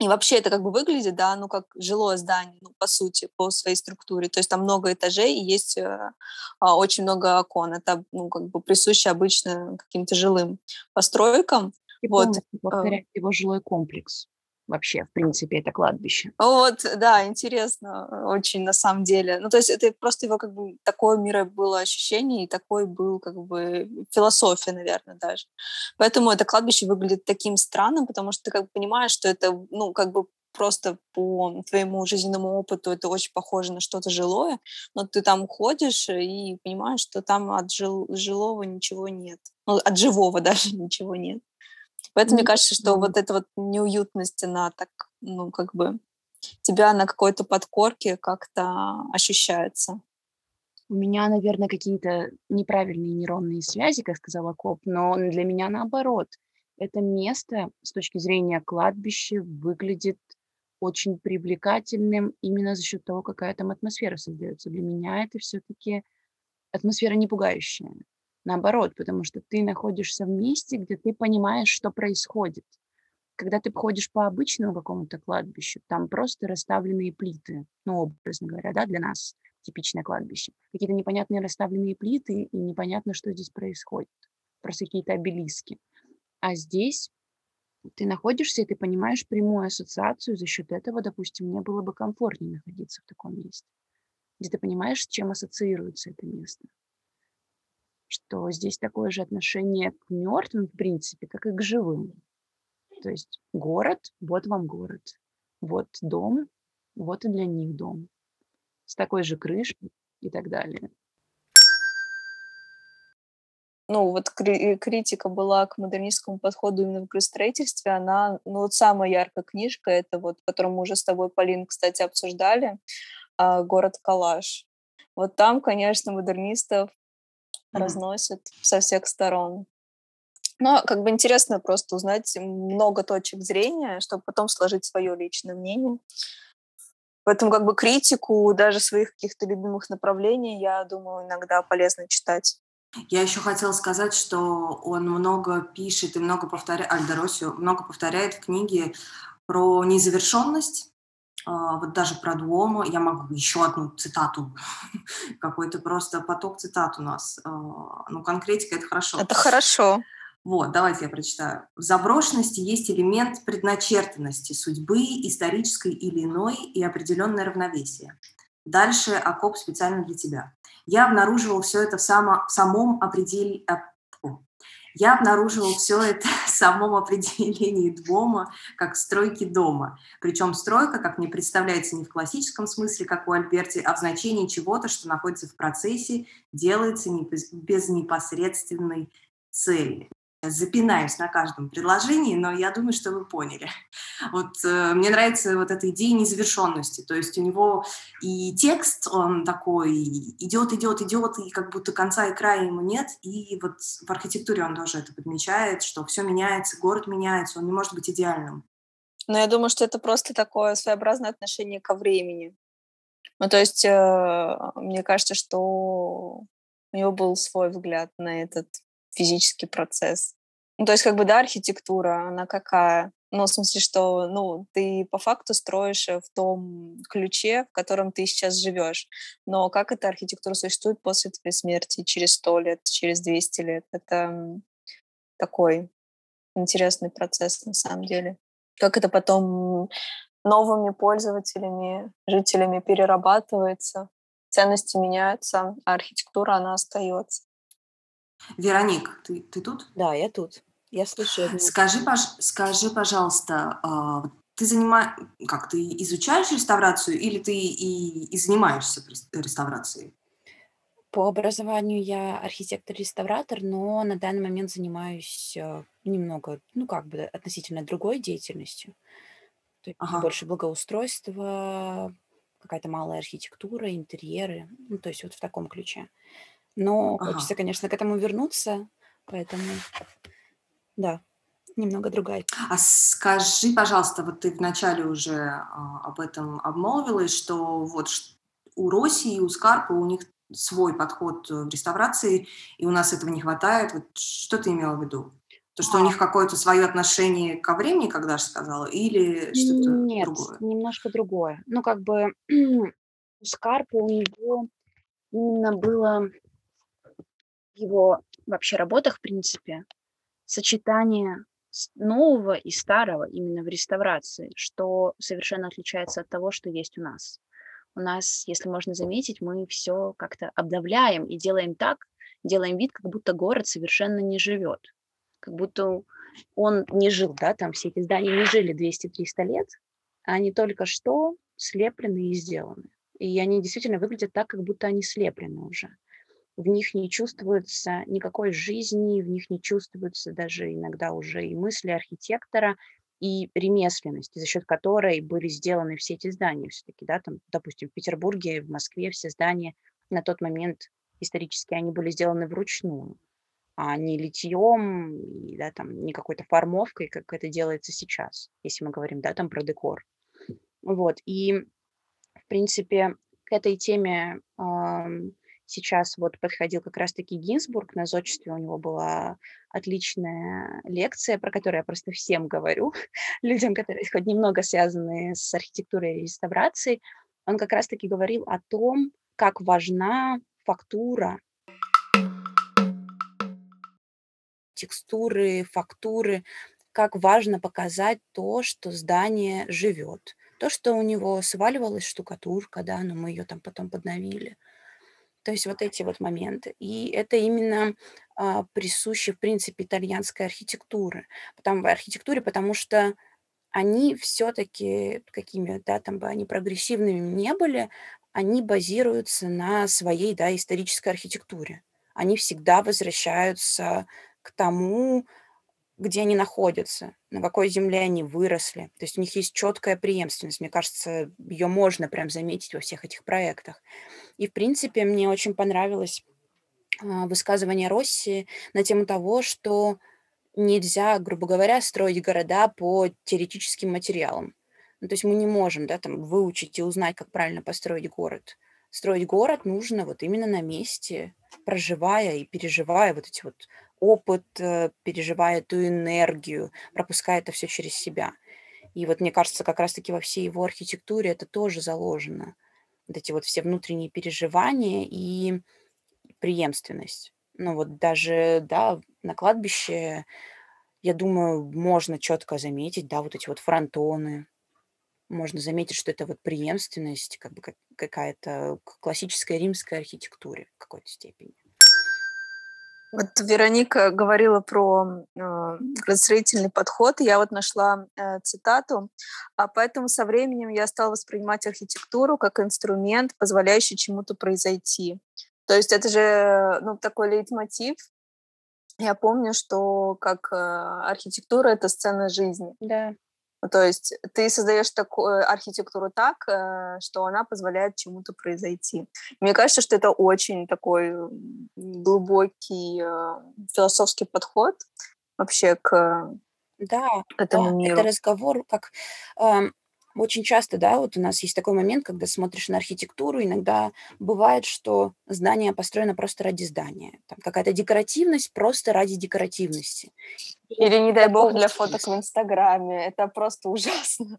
Speaker 3: И вообще это как бы выглядит, да, ну как жилое здание, ну по сути, по своей структуре. То есть там много этажей и есть э, а, очень много окон. Это ну как бы присуще обычно каким-то жилым постройкам.
Speaker 4: И вот. повторять его жилой комплекс вообще, в принципе, это кладбище.
Speaker 3: Вот, да, интересно э, очень на самом деле. Ну, то есть это просто его как бы такое мира было ощущение, и такой был как бы философия, наверное, даже. Поэтому это кладбище выглядит таким странным, потому что ты как бы понимаешь, что это, ну, как бы просто по твоему жизненному опыту это очень похоже на что-то жилое, но ты там ходишь и понимаешь, что там от жил, жилого ничего нет. Ну, от живого (laughs) даже ничего нет. Поэтому мне кажется, что вот эта вот неуютность, она так, ну, как бы тебя на какой-то подкорке как-то ощущается.
Speaker 4: У меня, наверное, какие-то неправильные нейронные связи, как сказала Коп, но для меня наоборот. Это место с точки зрения кладбища выглядит очень привлекательным именно за счет того, какая там атмосфера создается. Для меня это все-таки атмосфера не пугающая. Наоборот, потому что ты находишься в месте, где ты понимаешь, что происходит. Когда ты ходишь по обычному какому-то кладбищу, там просто расставленные плиты, ну, образно говоря, да, для нас типичное кладбище. Какие-то непонятные расставленные плиты, и непонятно, что здесь происходит. Просто какие-то обелиски. А здесь ты находишься, и ты понимаешь прямую ассоциацию, за счет этого, допустим, мне было бы комфортнее находиться в таком месте, где ты понимаешь, с чем ассоциируется это место. Что здесь такое же отношение к мертвым, в принципе, как и к живым. То есть город, вот вам город, вот дом, вот и для них дом, с такой же крышей и так далее
Speaker 3: ну, вот кри- критика была к модернистскому подходу именно в градостроительстве, она, ну, вот самая яркая книжка, это вот, которую мы уже с тобой, Полин, кстати, обсуждали, а, «Город Калаш». Вот там, конечно, модернистов разносят со всех сторон. Но как бы интересно просто узнать много точек зрения, чтобы потом сложить свое личное мнение. Поэтому как бы критику даже своих каких-то любимых направлений, я думаю, иногда полезно читать.
Speaker 2: Я еще хотела сказать, что он много пишет и много повторяет, Альдоросио много повторяет в книге про незавершенность, вот даже про Дуомо, я могу еще одну цитату, (laughs) какой-то просто поток цитат у нас. А, ну, конкретика — это хорошо.
Speaker 3: Это хорошо.
Speaker 2: Вот, давайте я прочитаю. В заброшенности есть элемент предначертанности судьбы, исторической или иной, и определенное равновесие. Дальше окоп специально для тебя. Я обнаруживал все это в, само, в самом определении... Я обнаруживал все это (laughs) в самом определении дома, как стройки дома. Причем стройка, как мне представляется, не в классическом смысле, как у Альберти, а в значении чего-то, что находится в процессе, делается без непосредственной цели запинаюсь на каждом предложении, но я думаю, что вы поняли. Вот э, мне нравится вот эта идея незавершенности, то есть у него и текст, он такой идет, идет, идет, и как будто конца и края ему нет, и вот в архитектуре он тоже это подмечает, что все меняется, город меняется, он не может быть идеальным.
Speaker 3: Но я думаю, что это просто такое своеобразное отношение ко времени. Ну, то есть, э, мне кажется, что у него был свой взгляд на этот физический процесс. Ну, то есть, как бы, да, архитектура, она какая? Ну, в смысле, что, ну, ты по факту строишь э, в том ключе, в котором ты сейчас живешь. Но как эта архитектура существует после твоей смерти, через сто лет, через 200 лет? Это такой интересный процесс на самом деле. Как это потом новыми пользователями, жителями перерабатывается, ценности меняются, а архитектура, она остается.
Speaker 2: Вероник, ты, ты тут?
Speaker 5: Да, я тут. Я слышу.
Speaker 2: Скажи, пож, скажи, пожалуйста, э, ты занимаешь, как ты изучаешь реставрацию или ты и, и занимаешься реставрацией?
Speaker 5: По образованию я архитектор-реставратор, но на данный момент занимаюсь э, немного, ну как бы относительно другой деятельностью. То есть ага. больше благоустройства, какая-то малая архитектура, интерьеры, ну то есть вот в таком ключе. Но Ага. хочется, конечно, к этому вернуться, поэтому да, немного другая.
Speaker 2: А скажи, пожалуйста, вот ты вначале уже а, об этом обмолвилась, что вот у России и у Скарпа у них свой подход в реставрации, и у нас этого не хватает. Вот что ты имела в виду? То, что у а. них какое-то свое отношение ко времени, когда же сказала, или что-то
Speaker 4: Нет,
Speaker 2: другое?
Speaker 4: немножко другое. Ну, как бы (clears throat) у Скарпа у него именно было его вообще работах, в принципе, сочетание нового и старого именно в реставрации, что совершенно отличается от того, что есть у нас. У нас, если можно заметить, мы все как-то обдавляем и делаем так, делаем вид, как будто город совершенно не живет, как будто он не жил, да, там все эти здания не жили 200-300 лет, а они только что слеплены и сделаны. И они действительно выглядят так, как будто они слеплены уже. В них не чувствуется никакой жизни, в них не чувствуются даже иногда уже и мысли архитектора, и ремесленности, за счет которой были сделаны все эти здания все-таки, да, там, допустим, в Петербурге, в Москве все здания на тот момент исторически они были сделаны вручную, а не литьем, да, там, не какой-то формовкой, как это делается сейчас, если мы говорим, да, там, про декор. Вот, и, в принципе, к этой теме Сейчас вот подходил как раз-таки Гинзбург, на зодчестве у него была отличная лекция, про которую я просто всем говорю, (laughs) людям, которые хоть немного связаны с архитектурой и реставрацией. Он как раз-таки говорил о том, как важна фактура, текстуры, фактуры, как важно показать то, что здание живет. То, что у него сваливалась штукатурка, да, но мы ее там потом подновили – то есть вот эти вот моменты. И это именно а, присуще, в принципе, итальянской архитектуры. Потому, архитектуре, потому что они все-таки, какими, да, там бы они прогрессивными не были, они базируются на своей, да, исторической архитектуре. Они всегда возвращаются к тому, где они находятся, на какой земле они выросли. То есть у них есть четкая преемственность. Мне кажется, ее можно прям заметить во всех этих проектах. И, в принципе, мне очень понравилось а, высказывание Росси на тему того, что нельзя, грубо говоря, строить города по теоретическим материалам. Ну, то есть мы не можем да, там, выучить и узнать, как правильно построить город. Строить город нужно вот именно на месте, проживая и переживая вот эти вот опыт, э, переживая эту энергию, пропуская это все через себя. И вот мне кажется, как раз-таки во всей его архитектуре это тоже заложено. Вот эти вот все внутренние переживания и преемственность. Ну вот даже, да, на кладбище, я думаю, можно четко заметить, да, вот эти вот фронтоны. Можно заметить, что это вот преемственность, как бы какая-то классическая римская архитектура в какой-то степени.
Speaker 3: Вот Вероника говорила про э, градостроительный подход, я вот нашла э, цитату, а поэтому со временем я стала воспринимать архитектуру как инструмент, позволяющий чему-то произойти. То есть это же ну, такой лейтмотив. Я помню, что как э, архитектура — это сцена жизни.
Speaker 4: Да.
Speaker 3: Ну, то есть ты создаешь такую архитектуру так, э, что она позволяет чему-то произойти. Мне кажется, что это очень такой глубокий э, философский подход вообще к
Speaker 4: да,
Speaker 3: этому
Speaker 4: да,
Speaker 3: миру.
Speaker 4: Это разговор, как эм, очень часто, да, вот у нас есть такой момент, когда смотришь на архитектуру, иногда бывает, что здание построено просто ради здания. Там какая-то декоративность просто ради декоративности.
Speaker 3: Или, не дай бог, для фоток в Инстаграме. Это просто (laughs) ужасно.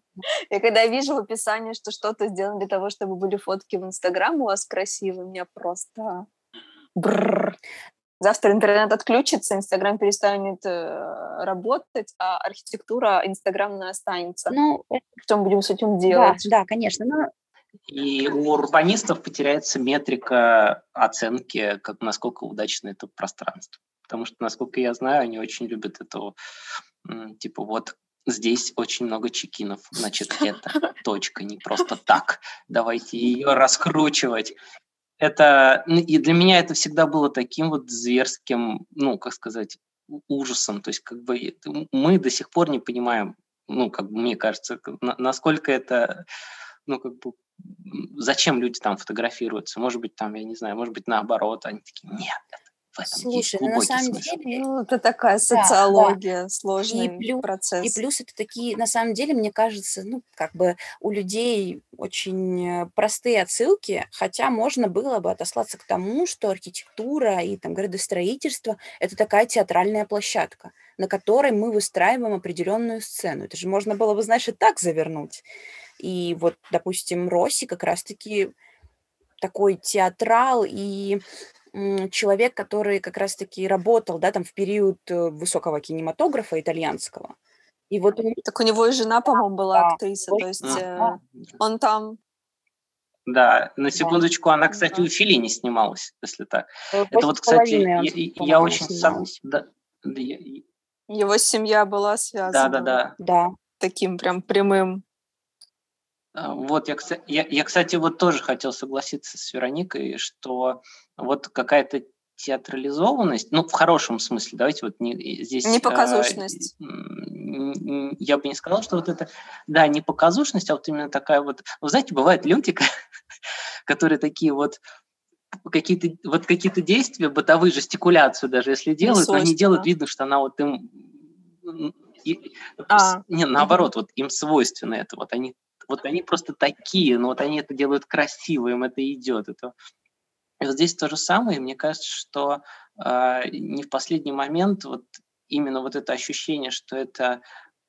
Speaker 3: Я когда вижу в описании, что что-то сделано для того, чтобы были фотки в Инстаграм у вас красивые, меня просто... Бррр. Завтра интернет отключится, Инстаграм перестанет э, работать, а архитектура инстаграмная останется.
Speaker 4: Ну,
Speaker 3: что мы будем с этим делать?
Speaker 4: Да, да конечно. Но...
Speaker 1: И у урбанистов потеряется метрика оценки, как насколько удачно это пространство. Потому что, насколько я знаю, они очень любят это, типа, вот здесь очень много чекинов, значит, это точка, не просто так. Давайте ее раскручивать это и для меня это всегда было таким вот зверским, ну, как сказать, ужасом. То есть как бы мы до сих пор не понимаем, ну, как бы мне кажется, насколько это, ну, как бы зачем люди там фотографируются? Может быть, там, я не знаю, может быть, наоборот, они такие, нет, в этом
Speaker 4: Слушай, ну, на самом смысл. деле...
Speaker 3: Ну, это такая социология, да, да. сложный
Speaker 4: и плюс,
Speaker 3: процесс.
Speaker 4: И плюс это такие, на самом деле, мне кажется, ну, как бы у людей очень э, простые отсылки, хотя можно было бы отослаться к тому, что архитектура и там градостроительство – это такая театральная площадка, на которой мы выстраиваем определенную сцену. Это же можно было бы, знаешь, и так завернуть. И вот, допустим, Росси как раз-таки такой театрал и человек, который как раз-таки работал, да, там в период э, высокого кинематографа итальянского.
Speaker 3: И вот он... Так у него и жена, по-моему, была да, актриса, то есть да. э, он там...
Speaker 1: Да, на секундочку, она, кстати, у Филини снималась, если так. Э, Это вот, кстати, я, я очень сам... Да,
Speaker 3: да, я... Его семья была связана.
Speaker 1: Да, да, да.
Speaker 4: Да.
Speaker 3: Таким прям прямым
Speaker 1: вот, я, я, я, кстати, вот тоже хотел согласиться с Вероникой, что вот какая-то театрализованность, ну, в хорошем смысле, давайте вот не, здесь...
Speaker 3: Непоказушность. Э,
Speaker 1: я бы не сказал, что вот это, да, не показушность, а вот именно такая вот... Вы знаете, бывают люди, (laughs) которые такие вот какие-то вот какие-то действия, бытовые жестикуляцию даже если делают, но они делают, видно, что она вот им и, а. не, наоборот, вот им свойственно это, вот они, вот они просто такие, но вот они это делают красиво, им это идет, это и вот здесь то же самое, мне кажется, что э, не в последний момент вот именно вот это ощущение, что это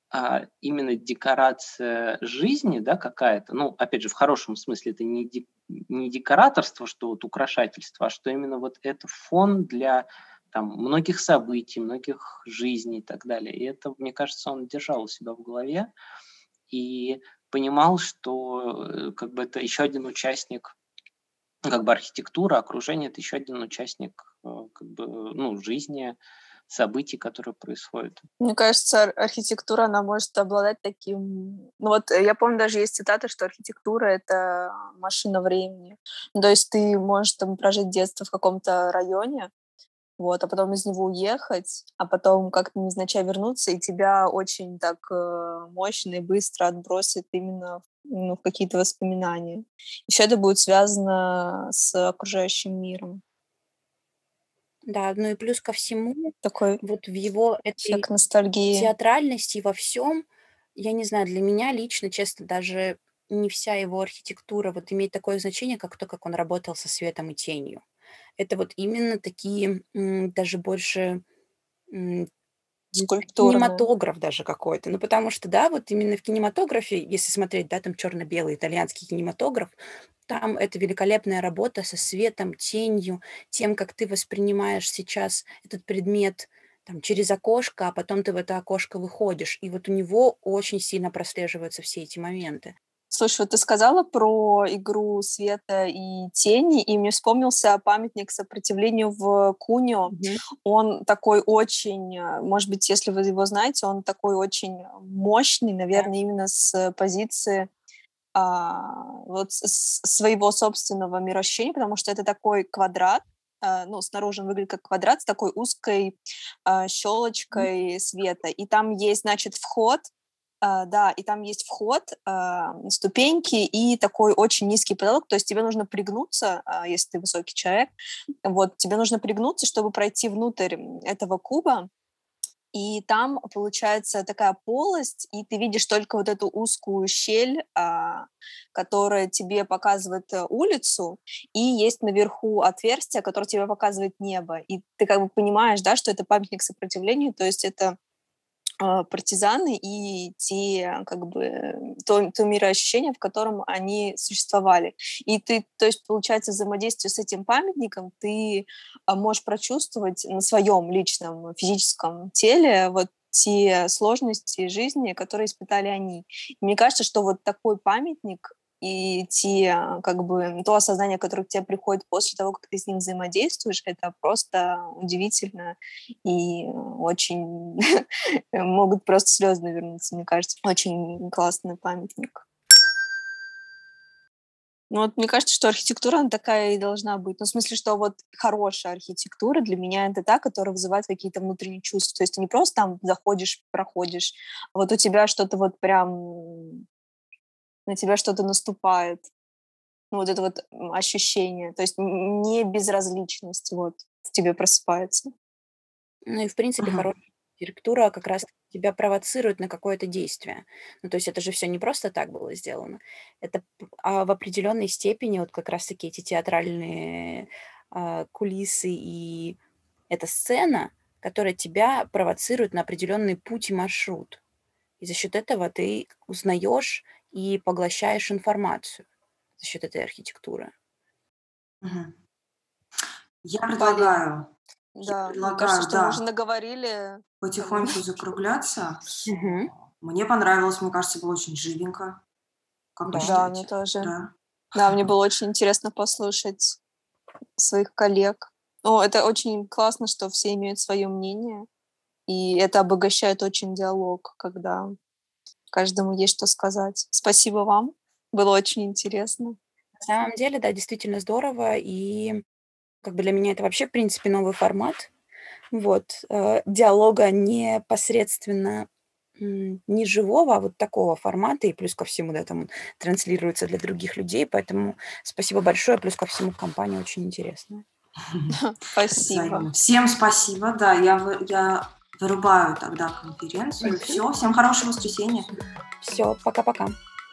Speaker 1: а, именно декорация жизни, да, какая-то, ну, опять же, в хорошем смысле, это не, де, не декораторство, что вот украшательство, а что именно вот это фон для там, многих событий, многих жизней и так далее. И это, мне кажется, он держал у себя в голове и понимал, что э, как бы это еще один участник как бы архитектура, окружение – это еще один участник э, как бы, ну, жизни, событий, которые происходят.
Speaker 3: Мне кажется, архитектура, она может обладать таким... Ну вот я помню, даже есть цитата, что архитектура — это машина времени. Ну, то есть ты можешь там прожить детство в каком-то районе, вот, а потом из него уехать, а потом как-то незначай вернуться, и тебя очень так э, мощно и быстро отбросит именно ну, в какие-то воспоминания. Еще это будет связано с окружающим миром.
Speaker 4: Да, ну и плюс ко всему,
Speaker 3: Такой
Speaker 4: вот в его этой
Speaker 3: шаг ностальгии.
Speaker 4: театральности во всем, я не знаю, для меня лично, честно, даже не вся его архитектура вот имеет такое значение, как то, как он работал со светом и тенью. Это вот именно такие даже больше кинематограф даже какой-то. Ну, потому что, да, вот именно в кинематографе, если смотреть, да, там черно-белый итальянский кинематограф, там это великолепная работа со светом, тенью, тем, как ты воспринимаешь сейчас этот предмет там, через окошко, а потом ты в это окошко выходишь. И вот у него очень сильно прослеживаются все эти моменты.
Speaker 3: Слушай, вот ты сказала про игру света и тени, и мне вспомнился памятник сопротивлению в Куньо. Mm-hmm. Он такой очень, э, может быть, если вы его знаете, он такой очень мощный, наверное, yeah. именно с позиции а, вот с своего собственного мироощущения, потому что это такой квадрат, а, ну, снаружи он выглядит как квадрат с такой узкой а, щелочкой mm-hmm. света. И там есть, значит, вход, да, и там есть вход, uh, ступеньки и такой очень низкий потолок, то есть тебе нужно пригнуться, uh, если ты высокий человек, вот, тебе нужно пригнуться, чтобы пройти внутрь этого куба, и там получается такая полость, и ты видишь только вот эту узкую щель, которая тебе показывает э, улицу, и есть наверху отверстие, которое тебе показывает небо, и ты как бы понимаешь, да, что это памятник сопротивлению, то есть это а, партизаны и те, как бы, то, то мироощущение, в котором они существовали. И ты, то есть, получается, взаимодействие с этим памятником ты а, можешь прочувствовать на своем личном физическом теле вот те сложности жизни, которые испытали они. И мне кажется, что вот такой памятник и те, как бы, то осознание, которое к тебе приходит после того, как ты с ним взаимодействуешь, это просто удивительно и очень (laughs) могут просто слезы навернуться, мне кажется. Очень классный памятник. Ну вот мне кажется, что архитектура, она такая и должна быть. Ну, в смысле, что вот хорошая архитектура для меня это та, которая вызывает какие-то внутренние чувства. То есть ты не просто там заходишь, проходишь, а вот у тебя что-то вот прям на тебя что-то наступает. Ну, вот это вот ощущение. То есть не безразличность вот в тебе просыпается.
Speaker 4: Ну и, в принципе, ага. хорошая архитектура как раз тебя провоцирует на какое-то действие. Ну, то есть это же все не просто так было сделано. Это а в определенной степени вот как раз-таки эти театральные а, кулисы и эта сцена, которая тебя провоцирует на определенный путь и маршрут. И за счет этого ты узнаешь и поглощаешь информацию за счет этой архитектуры.
Speaker 2: Я предлагаю,
Speaker 3: Да, мне кажется, что мы уже наговорили.
Speaker 2: потихоньку закругляться. Мне понравилось, мне кажется, было очень живенько. Как вы
Speaker 3: Да, мне тоже.
Speaker 2: Да.
Speaker 3: Да, мне было очень интересно послушать своих коллег. Ну, это очень классно, что все имеют свое мнение, и это обогащает очень диалог, когда каждому есть что сказать. Спасибо вам. Было очень интересно.
Speaker 4: На самом деле, да, действительно здорово. И как бы для меня это вообще, в принципе, новый формат. Вот. Э, диалога непосредственно не живого, а вот такого формата, и плюс ко всему, да, там он транслируется для других людей, поэтому спасибо большое, плюс ко всему компания очень интересная. (laughs)
Speaker 3: Спасибо.
Speaker 2: Всем спасибо, да, я, я вырубаю тогда конференцию. Все, всем хорошего воскресенья.
Speaker 4: Все, пока-пока.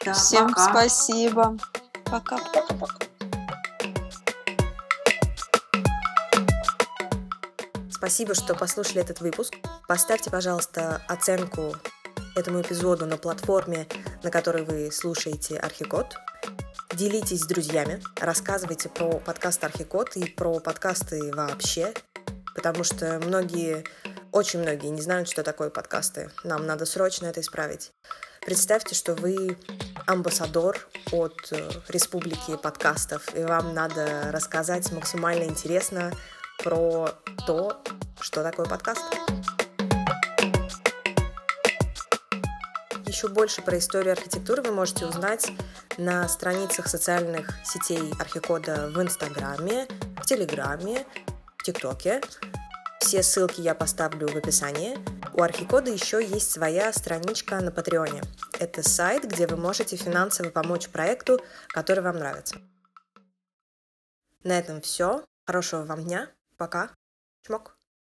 Speaker 3: Да, Всем пока. спасибо. Пока. Пока-пока.
Speaker 5: Спасибо, что послушали этот выпуск. Поставьте, пожалуйста, оценку этому эпизоду на платформе, на которой вы слушаете Архикод. Делитесь с друзьями, рассказывайте про подкаст Архикод и про подкасты вообще, потому что многие, очень многие не знают, что такое подкасты. Нам надо срочно это исправить. Представьте, что вы амбассадор от э, республики подкастов, и вам надо рассказать максимально интересно про то, что такое подкаст. Еще больше про историю архитектуры вы можете узнать на страницах социальных сетей Архикода в Инстаграме, в Телеграме, в ТикТоке. Все ссылки я поставлю в описании. У Архикода еще есть своя страничка на Патреоне. Это сайт, где вы можете финансово помочь проекту, который вам нравится. На этом все. Хорошего вам дня. Пока. Чмок.